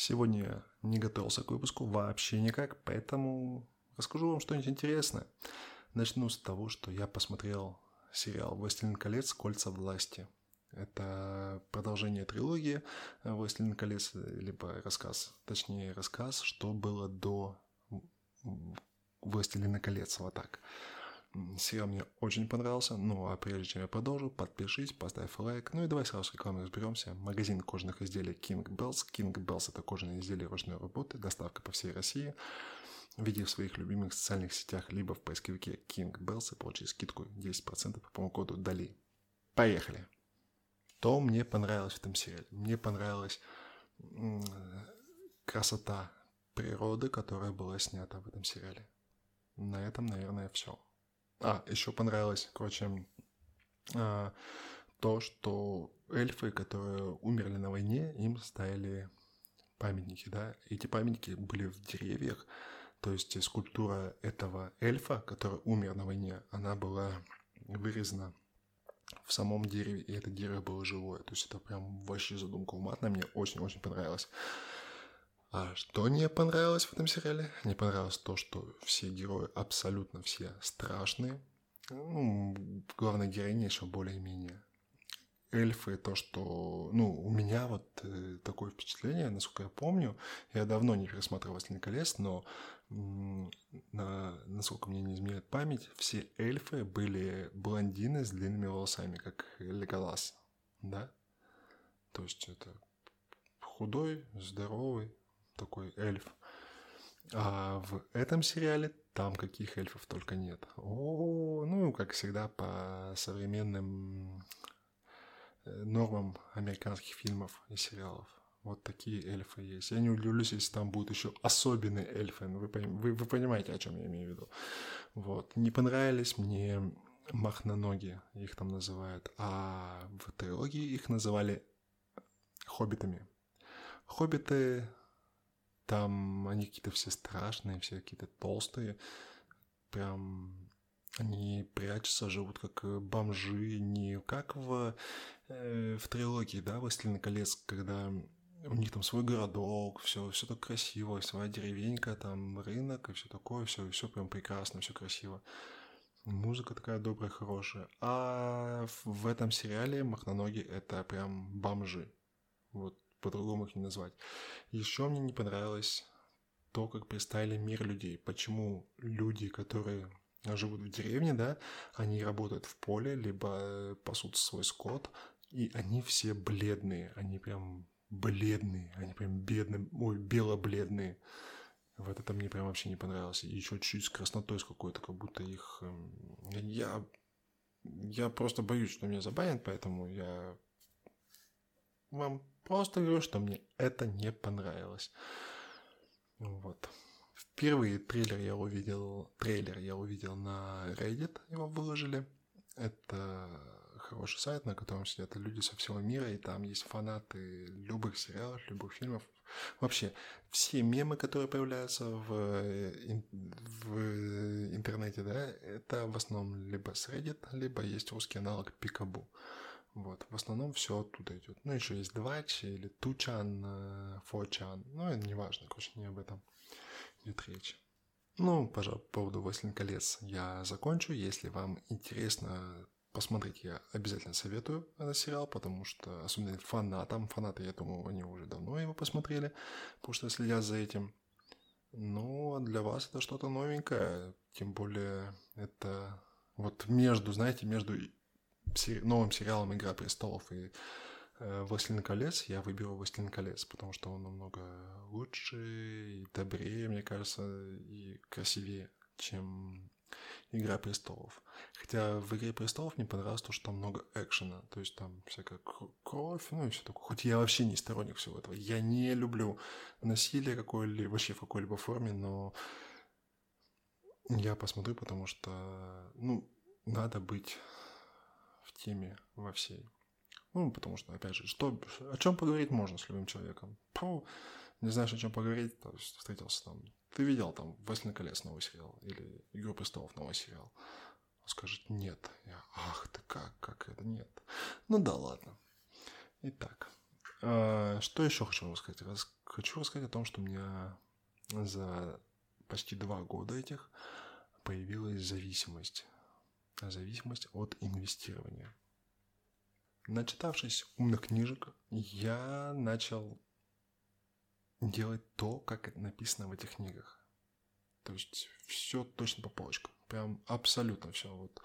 Сегодня не готовился к выпуску вообще никак, поэтому расскажу вам что-нибудь интересное. Начну с того, что я посмотрел сериал «Властелин колец. Кольца власти». Это продолжение трилогии «Властелин колец», либо рассказ, точнее рассказ, что было до «Властелина колец», вот так. Сериал мне очень понравился. Ну, а прежде чем я продолжу, подпишись, поставь лайк. Ну и давай сразу с рекламой разберемся. Магазин кожаных изделий King Bells. King Bells – это кожаные изделия ручной работы, доставка по всей России. Введи в своих любимых социальных сетях, либо в поисковике King Bells и получи скидку 10% по промокоду DALI. Поехали! То мне понравилось в этом сериале. Мне понравилась красота природы, которая была снята в этом сериале. На этом, наверное, все. А, еще понравилось, короче, а, то, что эльфы, которые умерли на войне, им ставили памятники, да. Эти памятники были в деревьях, то есть скульптура этого эльфа, который умер на войне, она была вырезана в самом дереве, и это дерево было живое. То есть это прям вообще задумка уматная, мне очень-очень понравилось. А что не понравилось в этом сериале? Не понравилось то, что все герои, абсолютно все страшные. Ну, главная героиня еще более-менее. Эльфы, то, что... Ну, у меня вот э, такое впечатление, насколько я помню, я давно не пересматривал «Властелин колец», но на, насколько мне не изменяет память, все эльфы были блондины с длинными волосами, как Леголас, да? То есть это худой, здоровый, такой эльф. А в этом сериале там каких эльфов только нет. О, ну, как всегда, по современным э, нормам американских фильмов и сериалов. Вот такие эльфы есть. Я не удивлюсь, если там будут еще особенные эльфы. Ну, вы, вы, вы понимаете, о чем я имею в виду. Вот. Не понравились мне махноноги, их там называют. А в трилогии их называли хоббитами. Хоббиты там они какие-то все страшные, все какие-то толстые. Прям они прячутся, живут как э, бомжи, не как в, э, в трилогии, да, «Властелин колец», когда у них там свой городок, все, все так красиво, своя деревенька, там рынок и все такое, все, все прям прекрасно, все красиво. Музыка такая добрая, хорошая. А в этом сериале Махноноги это прям бомжи. Вот по-другому их не назвать. Еще мне не понравилось то, как представили мир людей. Почему люди, которые живут в деревне, да, они работают в поле, либо пасут свой скот, и они все бледные, они прям бледные, они прям бедные, ой, бело-бледные. Вот это мне прям вообще не понравилось. Еще чуть с краснотой с какой-то, как будто их... Эм, я, я просто боюсь, что меня забанят, поэтому я вам просто говорю, что мне это не понравилось. Вот. Впервые трейлер я увидел, трейлер я увидел на Reddit, его выложили. Это хороший сайт, на котором сидят люди со всего мира, и там есть фанаты любых сериалов, любых фильмов. Вообще, все мемы, которые появляются в, в интернете, да, это в основном либо с Reddit, либо есть русский аналог Пикабу. Вот, в основном все оттуда идет. Ну, еще есть Двач или Тучан, э, Фочан. Ну, это не важно, короче, не об этом идет речь. Ну, пожалуй, по поводу «Властелин колец» я закончу. Если вам интересно посмотреть, я обязательно советую этот сериал, потому что, особенно фанатам, фанаты, я думаю, они уже давно его посмотрели, потому что следят за этим. Ну, а для вас это что-то новенькое, тем более это вот между, знаете, между новым сериалом «Игра престолов» и э, «Властелин колец», я выберу «Властелин колец», потому что он намного лучше и добрее, мне кажется, и красивее, чем «Игра престолов». Хотя в «Игре престолов» мне понравилось то, что там много экшена, то есть там всякая кровь, ну и все такое. Хоть я вообще не сторонник всего этого. Я не люблю насилие какое-либо, вообще в какой-либо форме, но я посмотрю, потому что, ну, надо быть теме во всей. Ну, потому что, опять же, что, о чем поговорить можно с любым человеком? Фу, не знаешь, о чем поговорить, то есть встретился там. Ты видел там «Властелин колец» новый сериал или «Игру престолов» новый сериал? Он скажет «нет». Я, ах ты как, как это нет? Ну да, ладно. Итак, э, что еще хочу вам сказать? хочу рассказать о том, что у меня за почти два года этих появилась зависимость. Зависимость от инвестирования. Начитавшись умных книжек, я начал делать то, как написано в этих книгах. То есть все точно по полочкам. Прям абсолютно все. Вот.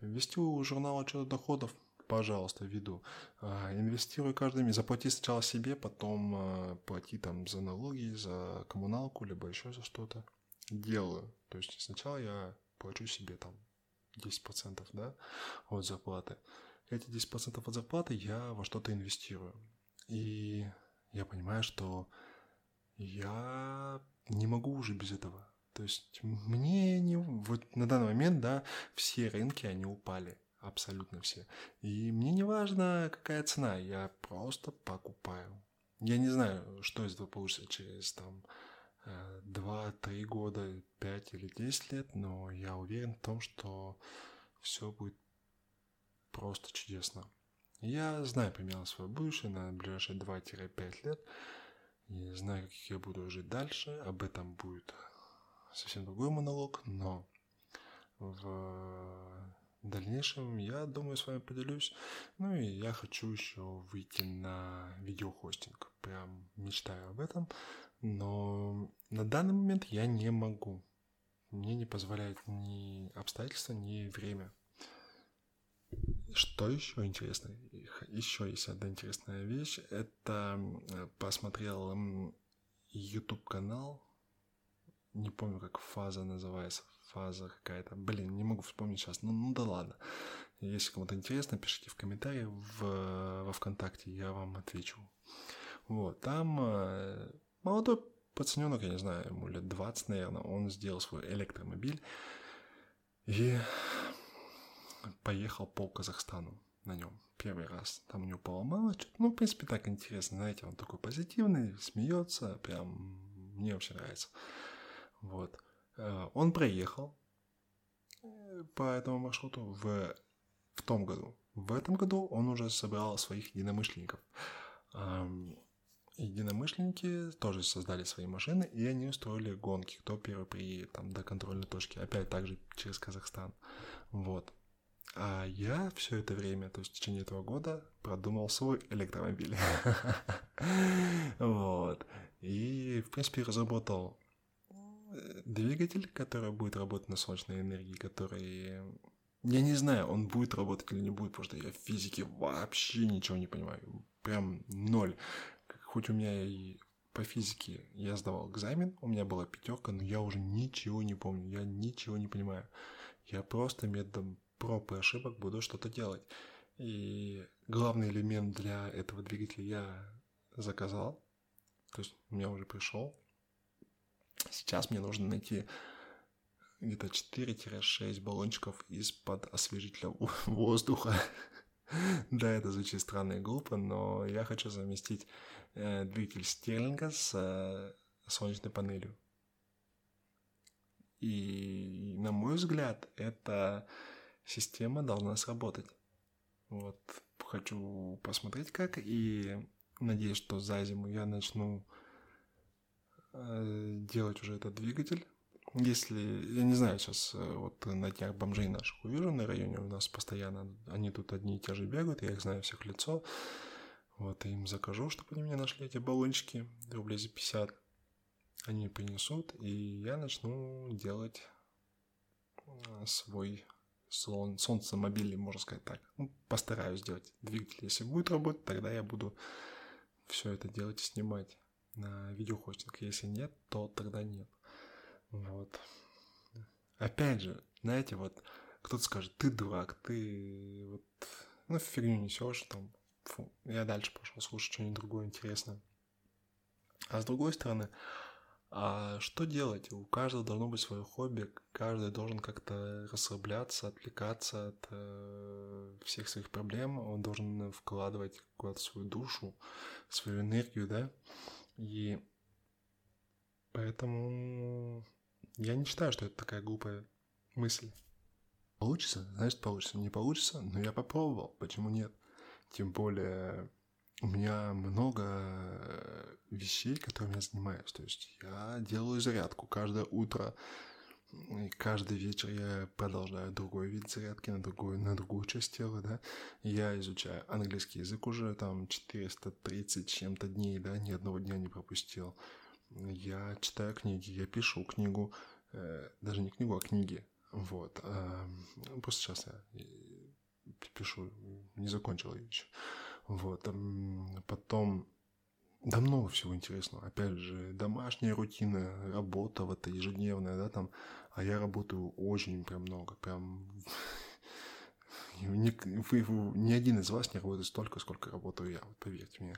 Вести журнал отчета доходов, пожалуйста, веду. А, инвестируй каждый месяц. Заплати сначала себе, потом а, плати там за налоги, за коммуналку, либо еще за что-то. Делаю. То есть сначала я плачу себе там 10% да, от зарплаты. Эти 10% от зарплаты я во что-то инвестирую. И я понимаю, что я не могу уже без этого. То есть мне не... Вот на данный момент, да, все рынки, они упали. Абсолютно все. И мне не важно, какая цена, я просто покупаю. Я не знаю, что из этого получится через там 2-3 года, 5 или 10 лет, но я уверен в том, что все будет просто чудесно. Я знаю примерно свое будущее на ближайшие 2-5 лет. И знаю, как я буду жить дальше. Об этом будет совсем другой монолог, но в дальнейшем я думаю с вами поделюсь. Ну и я хочу еще выйти на видеохостинг. Прям мечтаю об этом. Но на данный момент я не могу. Мне не позволяет ни обстоятельства, ни время. Что еще интересно? Еще есть одна интересная вещь. Это посмотрел YouTube канал. Не помню, как фаза называется. Фаза какая-то. Блин, не могу вспомнить сейчас. Ну, ну да ладно. Если кому-то интересно, пишите в комментариях в, во ВКонтакте, я вам отвечу. Вот, там э, молодой пацаненок, я не знаю, ему лет 20, наверное, он сделал свой электромобиль и поехал по Казахстану на нем первый раз. Там у него поломало что-то. Ну, в принципе, так интересно, знаете, он такой позитивный, смеется, прям мне вообще нравится. Вот. Э, он проехал э, по этому маршруту в, в том году. В этом году он уже собрал своих единомышленников. Единомышленники тоже создали свои машины, и они устроили гонки, кто первый приедет там, до контрольной точки. Опять также через Казахстан. Вот. А я все это время, то есть в течение этого года, продумал свой электромобиль. Вот. И, в принципе, разработал э, двигатель, который будет работать на солнечной энергии, который... Я не знаю, он будет работать или не будет, потому что я в физике вообще ничего не понимаю. Прям ноль. Хоть у меня и по физике я сдавал экзамен, у меня была пятерка, но я уже ничего не помню, я ничего не понимаю. Я просто методом проб и ошибок буду что-то делать. И главный элемент для этого двигателя я заказал. То есть у меня уже пришел. Сейчас мне нужно найти где-то 4-6 баллончиков из-под освежителя воздуха. Да, это звучит странно и глупо, но я хочу заместить двигатель Стерлинга с э, солнечной панелью. И, на мой взгляд, это система должна сработать. Вот, хочу посмотреть как, и надеюсь, что за зиму я начну э, делать уже этот двигатель. Если, я не знаю, сейчас э, вот на днях бомжей наших увижу на районе, у нас постоянно, они тут одни и те же бегают, я их знаю всех лицо. Вот, и им закажу, чтобы они мне нашли эти баллончики, рублей за 50. Они принесут, и я начну делать э, свой сон, солнцемобиль, можно сказать так. Ну, постараюсь сделать двигатель. Если будет работать, тогда я буду все это делать и снимать на видеохостинг. Если нет, то тогда нет. Вот. Опять же, знаете, вот кто-то скажет, ты дурак, ты вот, ну, фигню несешь, там, фу, я дальше пошел слушать что-нибудь другое интересное. А с другой стороны, а что делать? У каждого должно быть свое хобби, каждый должен как-то расслабляться, отвлекаться от э, всех своих проблем, он должен вкладывать куда-то свою душу, свою энергию, да? И поэтому я не считаю, что это такая глупая мысль. Получится, значит получится. Не получится, но я попробовал, почему нет? Тем более у меня много вещей, которыми я занимаюсь. То есть я делаю зарядку каждое утро, и каждый вечер я продолжаю другой вид зарядки на другую, на другую часть тела, да. Я изучаю английский язык уже там 430 чем-то дней, да, ни одного дня не пропустил. Я читаю книги, я пишу книгу, э, даже не книгу, а книги. Вот. Э, просто сейчас я пишу, не закончил ее еще. Вот. Потом да много всего интересного. Опять же, домашняя рутина, работа вот эта ежедневная, да, там. А я работаю очень прям много, прям... Ни, вы, ни один из вас не работает столько, сколько работаю я, поверьте мне.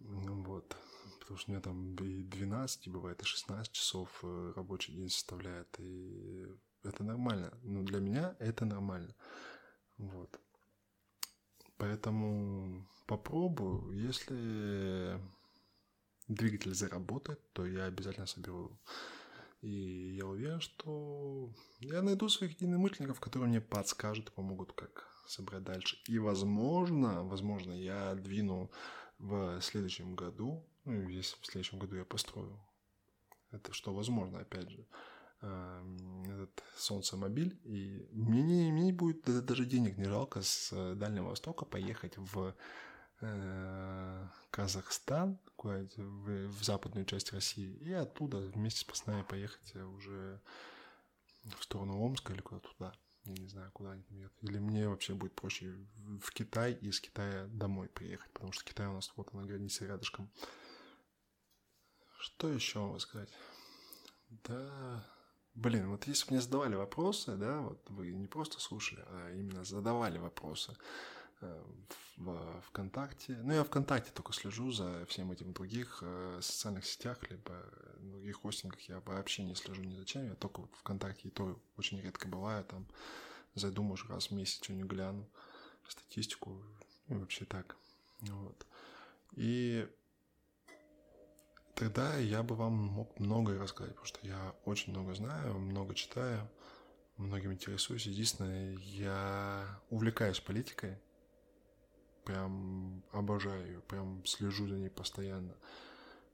Вот. Потому что у меня там и 12, и бывает и 16 часов э, рабочий день составляет. И это нормально. Но для меня это нормально. Вот. Поэтому попробую. Если двигатель заработает, то я обязательно соберу. И я уверен, что я найду своих единомышленников, которые мне подскажут и помогут, как собрать дальше. И, возможно, возможно, я двину в следующем году, ну, если в следующем году я построю, это что возможно, опять же, солнцемобиль, и мне не, мне не будет даже денег не жалко с э, Дальнего Востока поехать в э, Казахстан, куда-нибудь в, в западную часть России, и оттуда вместе с пацанами поехать уже в сторону Омска или куда-то туда. Я не знаю, куда они едут. Или мне вообще будет проще в Китай и из Китая домой приехать, потому что Китай у нас вот на границе рядышком. Что еще вам сказать? Да, Блин, вот если бы мне задавали вопросы, да, вот вы не просто слушали, а именно задавали вопросы э, в ВКонтакте. Ну, я ВКонтакте только слежу за всем этим других э, социальных сетях, либо других хостингах я вообще не слежу ни за чем. Я только ВКонтакте и то очень редко бываю, там зайду, может, раз в месяц что-нибудь гляну, статистику, и вообще так. Вот. И тогда я бы вам мог многое рассказать, потому что я очень много знаю, много читаю, многим интересуюсь. Единственное, я увлекаюсь политикой, прям обожаю ее, прям слежу за ней постоянно.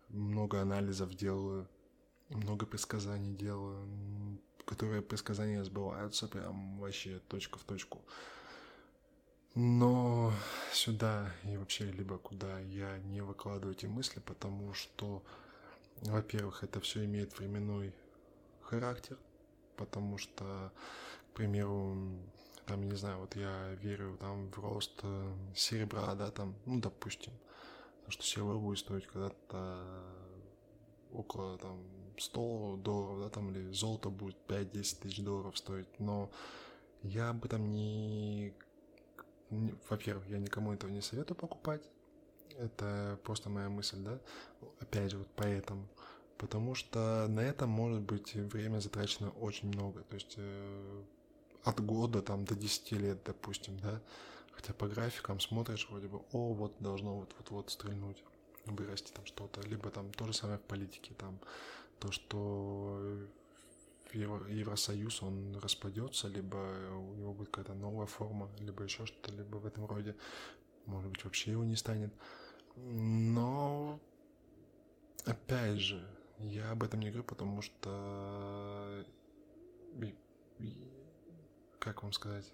Много анализов делаю, много предсказаний делаю, которые предсказания сбываются прям вообще точка в точку. Но сюда и вообще либо куда я не выкладываю эти мысли, потому что, во-первых, это все имеет временной характер, потому что, к примеру, там, не знаю, вот я верю там в рост э, серебра, да, там, ну, допустим, что серебро будет стоить когда-то около там 100 долларов, да, там, или золото будет 5-10 тысяч долларов стоить, но я об этом не во-первых, я никому этого не советую покупать. Это просто моя мысль, да. Опять же, вот поэтому. Потому что на этом может быть время затрачено очень много. То есть э, от года там до 10 лет, допустим, да. Хотя по графикам смотришь, вроде бы, о, вот должно вот-вот-вот стрельнуть, вырасти там что-то. Либо там то же самое в политике, там то, что Евросоюз, он распадется, либо у него будет какая-то новая форма, либо еще что-то, либо в этом роде. Может быть, вообще его не станет. Но, опять же, я об этом не говорю, потому что, как вам сказать,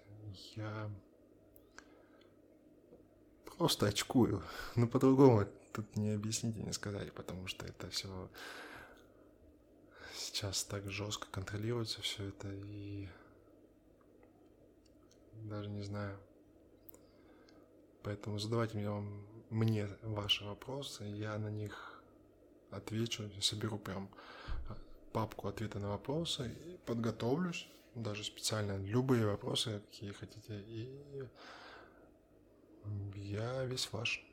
я просто очкую. Ну, по-другому тут не объяснить и не сказать, потому что это все сейчас так жестко контролируется все это и даже не знаю. Поэтому задавайте мне, мне ваши вопросы, я на них отвечу, соберу прям а, папку ответа на вопросы и подготовлюсь, даже специально любые вопросы, какие хотите, и я весь ваш.